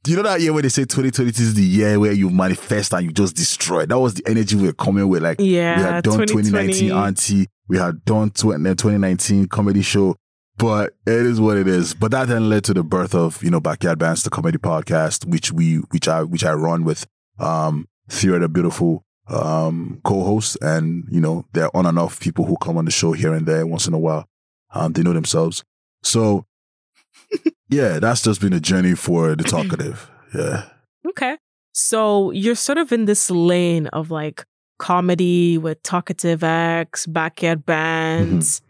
Do you know that year when they say 2022 is the year where you manifest and you just destroy? That was the energy we were coming with. Like, Yeah. we had done 2019 2020. Auntie, we had done 20, 2019 comedy show, but it is what it is. But that then led to the birth of you know Backyard Bands, the comedy podcast, which we which I which I run with um Theo, the beautiful um co-hosts, and you know there are on and off people who come on the show here and there once in a while. Um, they know themselves, so yeah, that's just been a journey for the talkative. Yeah. Okay. So you're sort of in this lane of like comedy with talkative acts, backyard bands. Mm-hmm.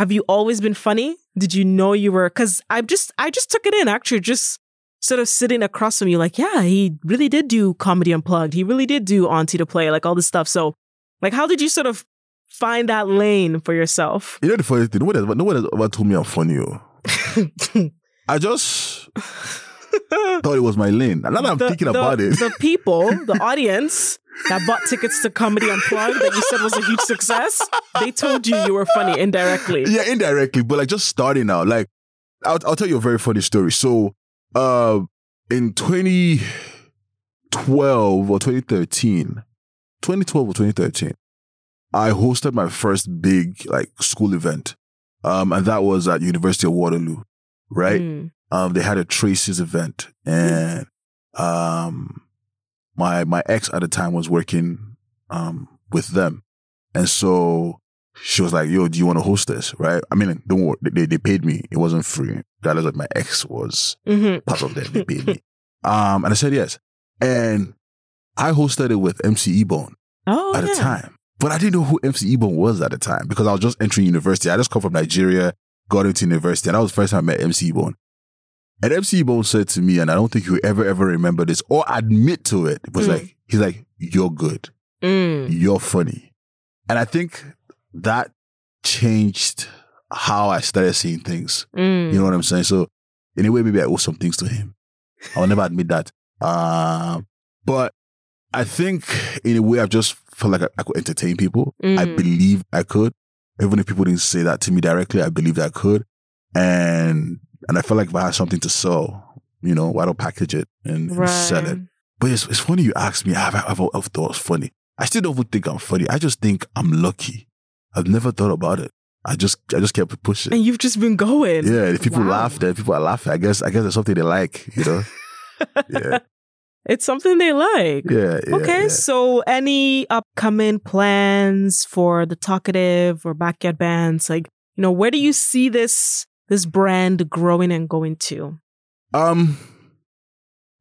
Have you always been funny? Did you know you were? Because I just I just took it in actually, just sort of sitting across from you, like, yeah, he really did do comedy unplugged. He really did do Auntie to play, like all this stuff. So, like, how did you sort of find that lane for yourself? You know the funny thing, nobody, has- nobody has ever told me I'm funny. oh. I just thought it was my lane. And now that I'm The- thinking the- about it, The people, the audience that bought tickets to Comedy Unplugged that you said was a huge success, they told you you were funny indirectly. yeah, indirectly, but like just starting out. Like, I'll, I'll tell you a very funny story. So, uh, in 2012 or 2013, 2012 or 2013, I hosted my first big like school event. Um, and that was at University of Waterloo, right? Mm. um, they had a Tracy's event, and um, my my ex at the time was working um, with them, and so she was like, "Yo, do you want to host this?" Right? I mean, don't worry, they they paid me; it wasn't free. That is what my ex was Mhm. part of them. They paid me, um, and I said yes, and I hosted it with MC Ebon Oh, at yeah. the time. But I didn't know who MC Ebon was at the time because I was just entering university. I just come from Nigeria, got into university, and that was the first time I met MC Ebon. And MC Ebon said to me, and I don't think you ever, ever remember this or admit to it, was Mm. like, he's like, you're good. Mm. You're funny. And I think that changed how I started seeing things. Mm. You know what I'm saying? So in a way, maybe I owe some things to him. I'll never admit that. Um, but I think in a way, I've just felt like I, I could entertain people. I Mm. believe I could. Even if people didn't say that to me directly, I believed I could. And and I felt like if I had something to sell, you know, why don't package it and, and sell it? But it's, it's funny you ask me, I've, I've, I've thought it's funny. I still don't think I'm funny. I just think I'm lucky. I've never thought about it. I just I just kept pushing. And you've just been going. Yeah, if people Wow. laugh, then people are laughing. I guess I guess it's something they like, you know. yeah, It's something they like. yeah, yeah. okay, yeah. so any upcoming plans for the talkative or backyard bands? Like, you know, where do you see this this brand growing and going to? Um,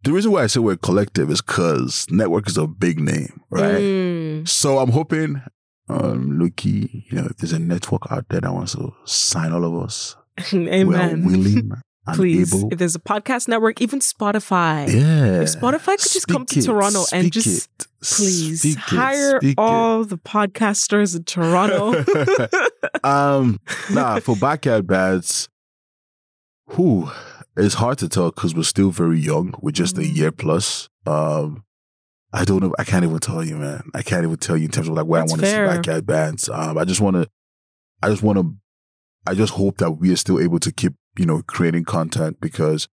the reason why I say we're collective is because network is a big name, right? Mm. So I'm hoping, um, Lucky, you know, if there's a network out there that wants to sign all of us, Amen. we are willing Please, able. if there's a podcast network, even Spotify. yeah. If Spotify could just come to it, Toronto and just it, Please speak hire speak it. all the podcasters in Toronto. um, nah, for backyard bats, who it's hard to tell because we're still very young. We're just a Mm. year plus. Um, I don't know. I can't even tell you, man. I can't even tell you in terms of like where That's I want to see fair. backyard bands. Um, I just want to. I just want to. I just hope that we are still able to keep, you know, creating content because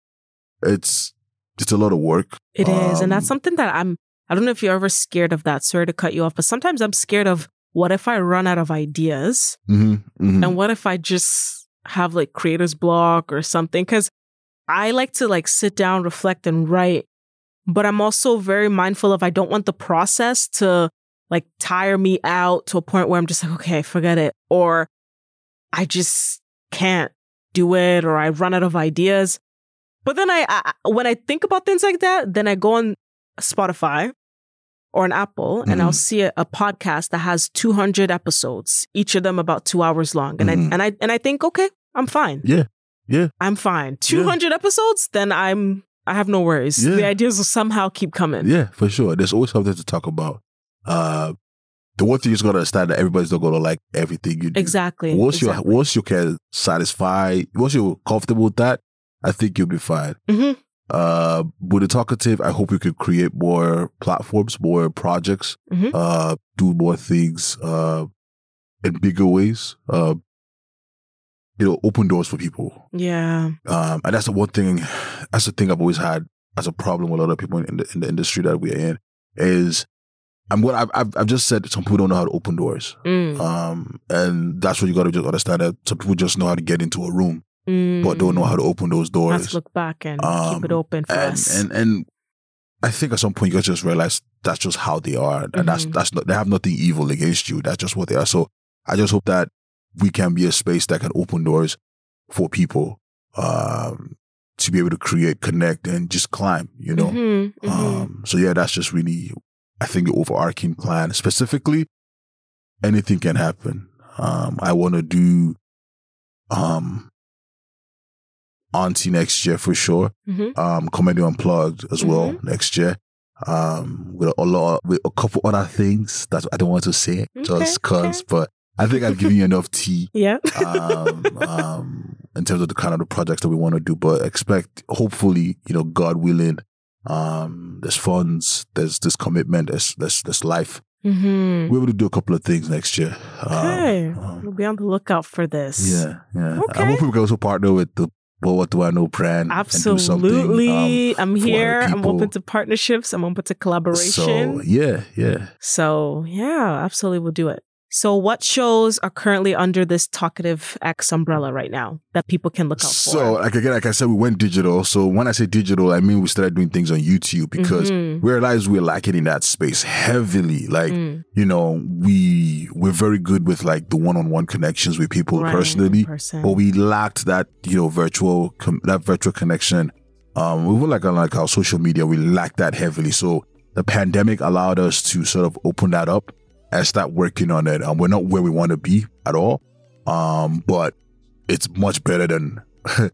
it's it's a lot of work. It is, and that's Um, something that I'm. I don't know if you're ever scared of that. Sorry to cut you off, but sometimes I'm scared of what if I run out of ideas? hmm hmm And what if I just have like creator's block or something? Cause I like to like sit down, reflect and write, but I'm also very mindful of I don't want the process to like tire me out to a point where I'm just like, okay, forget it. Or I just can't do it or I run out of ideas. But then I, I when I think about things like that, then I go on Spotify or an Apple and I'll Mhm. see a, a podcast that has 200 episodes, each of them about 2 hours long. And Mhm. I and I and I think, okay, I'm fine. Yeah. Yeah. I'm fine. 200 episodes, then I'm I have no worries. Yeah. The ideas will somehow keep coming. Yeah, for sure. There's always something to talk about. Uh, the one thing you just gotta understand that everybody's not gonna like everything you do. Exactly. Once exactly. you once you can satisfy, once you're comfortable with that, I think you'll be fine. Mhm. Uh, with the talkative, I hope we could create more platforms, more projects, Mhm. uh, do more things, uh, in bigger ways. Uh, you know, open doors for people. Yeah. Um, and that's the one thing, that's the thing I've always had as a problem with a lot of people in the, in the industry that we're in is I'm what I've, I've, I've just said some people don't know how to open doors. Mm. Um, and that's what you got to just understand that some people just know how to get into a room, but don't know how to open those Have doors. to look back and Um, keep it open for and, us. and, and I think at some point you guys just realize that's just how they are. And that's, Mhm. that's not, they have nothing evil against you. That's just what they are. So I just hope that we can be a space that can open doors for people, um, to be able to create, connect, and just climb, you know? Mhm, mhm. Um, so yeah, that's just really, I think, the overarching plan. Specifically, anything can happen. Um, I want to do, um, Auntie next year for sure. Mhm. Um, Comedy Unplugged as well next year. Um, with a lot, with a couple other things that I don't want to say just cause, okay. but I think I've given you enough tea yeah. um, um, in terms of the kind of the projects that we want to do. But expect, hopefully, you know, God willing, um, there's funds, there's this commitment, there's there's there's life. hmm We're able to do a couple of things next year. Um, Okay. um, we'll be on the lookout for this. yeah, yeah. Okay. I'm hoping we can also partner with the But What Do I Know brand. Absolutely. um, I'm here. I'm open to partnerships. I'm open to collaboration. So collaboration. yeah, yeah. So, yeah, absolutely we'll do it. So what shows are currently under this Talkative X umbrella right now that people can look out So for? like again, like I said, we went digital. So when I say digital, I mean we started doing things on YouTube because Mhm. we realized we're lacking in that space heavily. Like Mm, you know, we we're very good with like the one-on-one connections with people right, personally, person. but we lacked that you know virtual com- that virtual connection. Um, we were like on like our social media, we lacked that heavily. So the pandemic allowed us to sort of open that up and start working on it. Um, we're not where we want to be at all, um, but it's much better than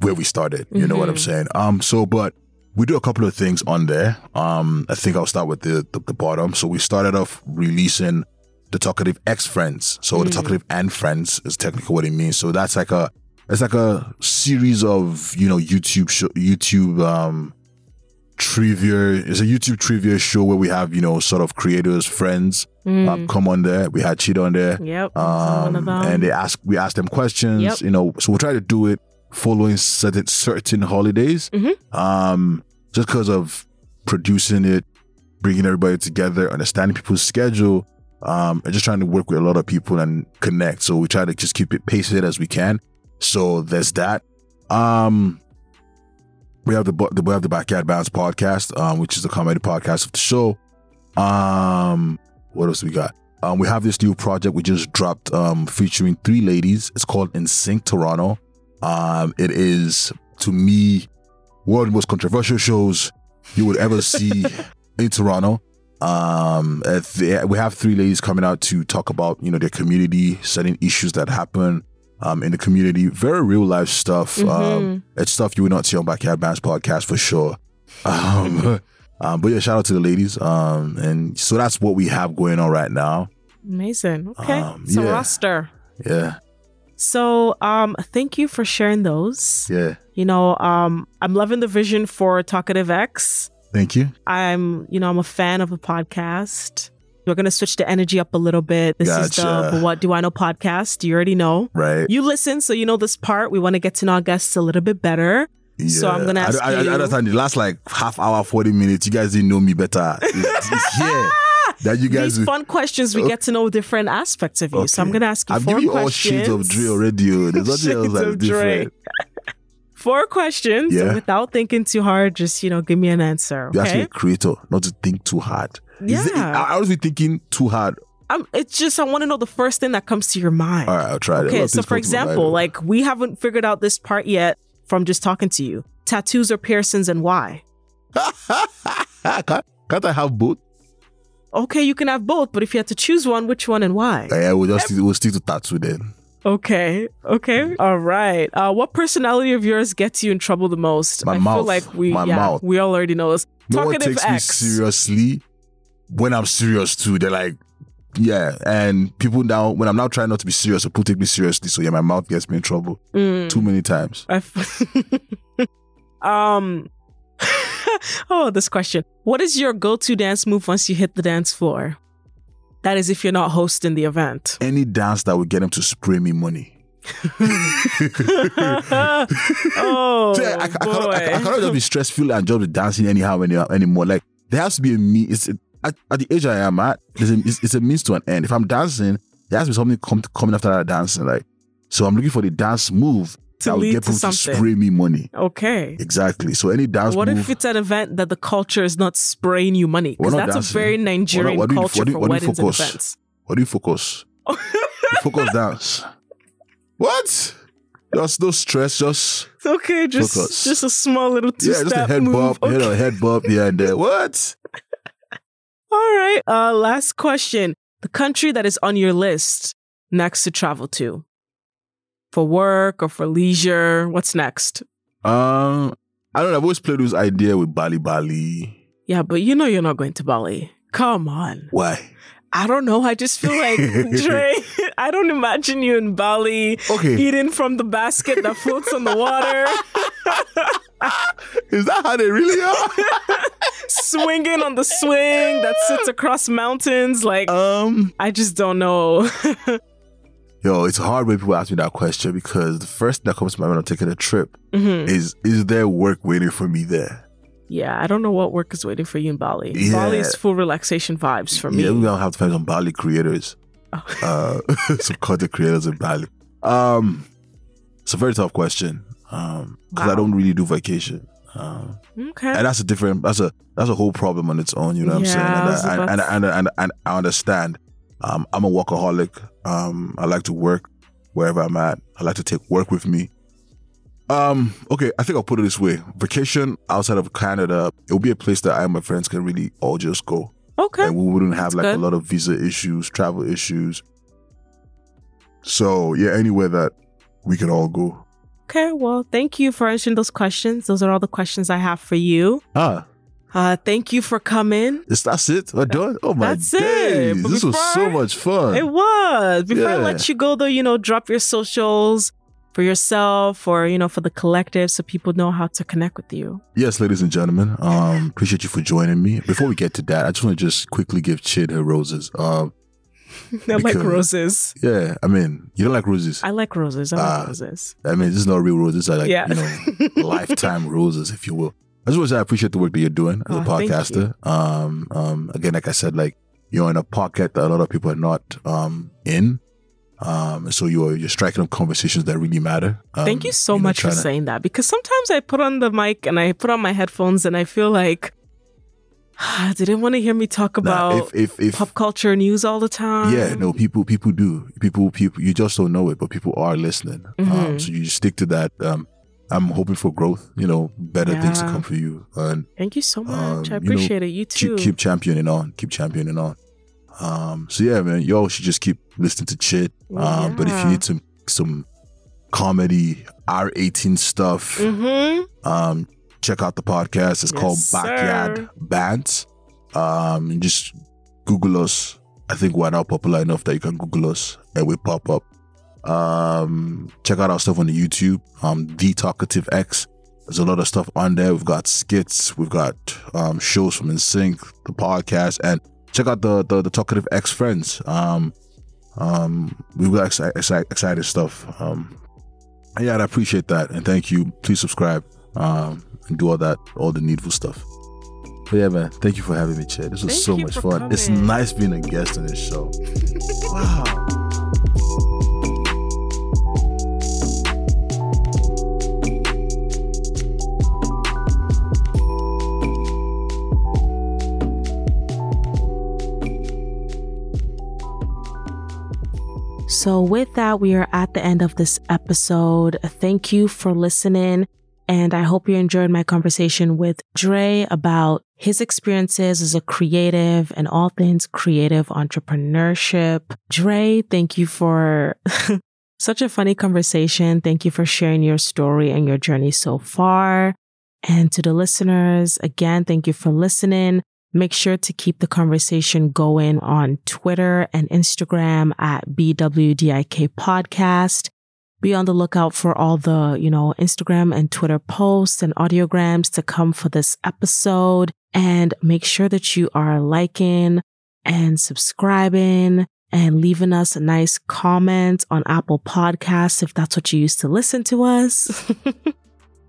where we started. You know what I'm Mhm. saying? Um, so but we do a couple of things on there. Um, I think I'll start with the, the, the bottom. So we started off releasing the talkative X friends. So the Mm. talkative and friends is technically what it means. So that's like a it's like a series of you know YouTube YouTube um trivia. It's a YouTube trivia show where we have you know sort of creators, friends Mm, um, come on there. We had Cheetah on there. yep. so one of Um, and they ask we ask them questions Yep. you know so we'll try to do it following certain certain holidays Mhm. um just because of producing it bringing everybody together understanding people's schedule um and just trying to work with a lot of people and connect so we try to just keep it paced as we can so there's that um we have the we have the backyard bounce podcast um which is a comedy podcast of the show um what else we got um, we have this new project we just dropped um, featuring three ladies. It's called In Sync Toronto. Um, it is, to me, one of the most controversial shows you would ever see in Toronto. Um, if they- we have three ladies coming out to talk about you know their community, certain issues that happen um, in the community. Very real life stuff. Um, Mhm. it's stuff you would not see on Backyard Bands podcast for sure. Um, um, but yeah, shout out to the ladies. Um, and so that's what we have going on right now. Amazing. Okay. Um, so yeah. roster. Yeah, So um thank you for sharing those. yeah. You know, um I'm loving the vision for Talkative X. Thank you. I'm, you know, I'm a fan of the podcast. We're gonna switch the energy up a little bit. This is the What Do I Know podcast. You already know. Right. You listen, so you know this part. We want to get to know our guests a little bit better. So I'm gonna ask I, I, you- understand the last like half hour, 40 minutes, you guys didn't know me better. It's, it's here. that you guys. These fun questions, we oh. get to know different aspects of you. Okay. So I'm gonna ask you four giving you all shades of Dre already. oh. There's nothing else that's different. Four questions Yeah. without thinking too hard. Just you know, give me an answer. You're actually a creator, not to think too hard. Is it- Yeah. I I was be thinking too hard. I'm, it's just I want to know the first thing that comes to your mind. All right, I'll try it. Okay, so for come to my example, like we haven't figured out this part yet from just talking to you. Tattoos or piercings and why? can't, can't I have both? Okay, you can have both, but if you had to choose one, which one and why? Yeah, we'll just we'll stick to tattoo then. Okay, okay, all right. Uh, what personality of yours gets you in trouble the most? My I feel mouth. like we, My yeah, mouth. we all already know this. No one Talkative takes me seriously when I'm serious too. They're like, yeah, and people now when I'm now trying not to be serious, people take me seriously. So yeah, my mouth gets me in trouble Mm. too many times. I f- um. oh, this question. What is your go-to dance move once you hit the dance floor? That is, if you're not hosting the event. Any dance that would get them to spray me money. oh So, I, I, boy! cannot, I, I cannot just be stressful and just be dancing anyhow any, anymore. Like there has to be a me. It's at, at the age I am at. There's a, it's, it's a means to an end. If I'm dancing, there has to be something come, coming after that dancing. Like so, I'm looking for the dance move To that will get to people to something. spray me money. okay. Exactly. So any dance move. What move. if it's an event that the culture is not spraying you money? Because that's dancing. a very Nigerian what you- culture what do you- for what do you weddings and focus? events. what do you focus? You focus dance. What? Just no stress. Just Okay, just Focus. just a small little two yeah, just a head move. know, Okay. head bump here and there. What? All right. Uh, last question: the country that is on your list next to travel to, for work or for leisure. What's next? Um, I don't know. I've always played this idea with Bali Bali. Yeah, but you know you're not going to Bali. Come on. Why? I don't know. I just feel like Dre. I don't imagine you in Bali Okay, eating from the basket that floats on the water, is that how they really are? swinging on the swing that sits across mountains. Like um, I just don't know. yo, it's hard when people ask me that question because the first thing that comes to my mind when I'm taking a trip Mhm. is is there work waiting for me there? Yeah, I don't know what work is waiting for you in Bali. Yeah. Bali is full relaxation vibes for me. Yeah, we're gonna have to find some Bali creators. Oh. Uh, some content creators in Bali. Um, it's a very tough question. Um, because I don't really do vacation. Um, okay. and that's a different. That's a that's a whole problem on its own. You know what Yeah, I'm saying? And, I, and, and, and, and I understand. Um, I'm a workaholic. Um, I like to work wherever I'm at. I like to take work with me. Um, okay, I think I'll put it this way: vacation outside of Canada, it will be a place that I and my friends can really all just go okay. and we wouldn't have That's like good. a lot of visa issues, travel issues. So yeah, anywhere that we can all go. Okay. Well, thank you for answering those questions. Those are all the questions I have for you. Ah, Uh, thank you for coming. is that's it? We're done. Oh my That's it. days! But This was so much fun. It was. Before I let you go, though, you know, drop your socials for yourself or, you know, for the collective so people know how to connect with you. yes, ladies and gentlemen, um, appreciate you for joining me. Before we get to that, I just want to just quickly give Chid her roses. Um, I like roses. yeah, I mean, you don't like roses. I like roses. I like Ah. roses. I mean, this is not real roses. Are like Yeah. you know, lifetime roses, if you will. I just want to say I appreciate the work that you're doing as Oh, a podcaster. Um, um, again, like I said, like you're in a pocket that a lot of people are not um in. Um, so you're you're striking up conversations that really matter. Um, Thank you so know, much for to- saying that because sometimes I put on the mic and I put on my headphones and I feel like they didn't want to hear me talk Nah, about if if if pop culture news all the time. yeah, no, people people do. People people you just don't know it, but people are listening. Um, Mhm. so you just stick to that. Um, I'm hoping for growth. You know, better things to come for you, and Thank you so much. Um, I you know, appreciate it. You too. keep keep championing on, keep championing on. Um, so yeah, man, y'all should just keep listening to Chid. Um, but if you need some some comedy R18 stuff, mm-hmm. um, check out the podcast. It's Yes, called sir. Backyard Bands. Um, and just Google us. I think we're now popular enough that you can Google us and we pop up. Um, check out our stuff on the YouTube. Um, The Talkative X. There's a lot of stuff on there. We've got skits, we've got um, shows from InSync, the podcast, and check out the the, the Talkative X friends. Um, um, we've got exci- exci- exciting stuff. Um, yeah, I appreciate that, and thank you. Please subscribe um, and do all that, all the needful stuff. But yeah, man, thank you for having me, Chad. This was Thank so much fun. It's nice being a guest on this show. wow. So, with that, we are at the end of this episode. Thank you for listening. And I hope you enjoyed my conversation with Dre about his experiences as a creative and all things creative entrepreneurship. Dre, thank you for such a funny conversation. Thank you for sharing your story and your journey so far. And to the listeners, again, thank you for listening. Make sure to keep the conversation going on Twitter and Instagram at BWDIK podcast. Be on the lookout for all the, you know, Instagram and Twitter posts and audiograms to come for this episode. And make sure that you are liking and subscribing and leaving us a nice comment on Apple Podcasts if that's what you used to listen to us.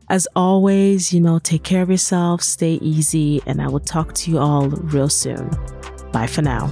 As always, you know, take care of yourself, stay easy, and I will talk to you all real soon. Bye for now.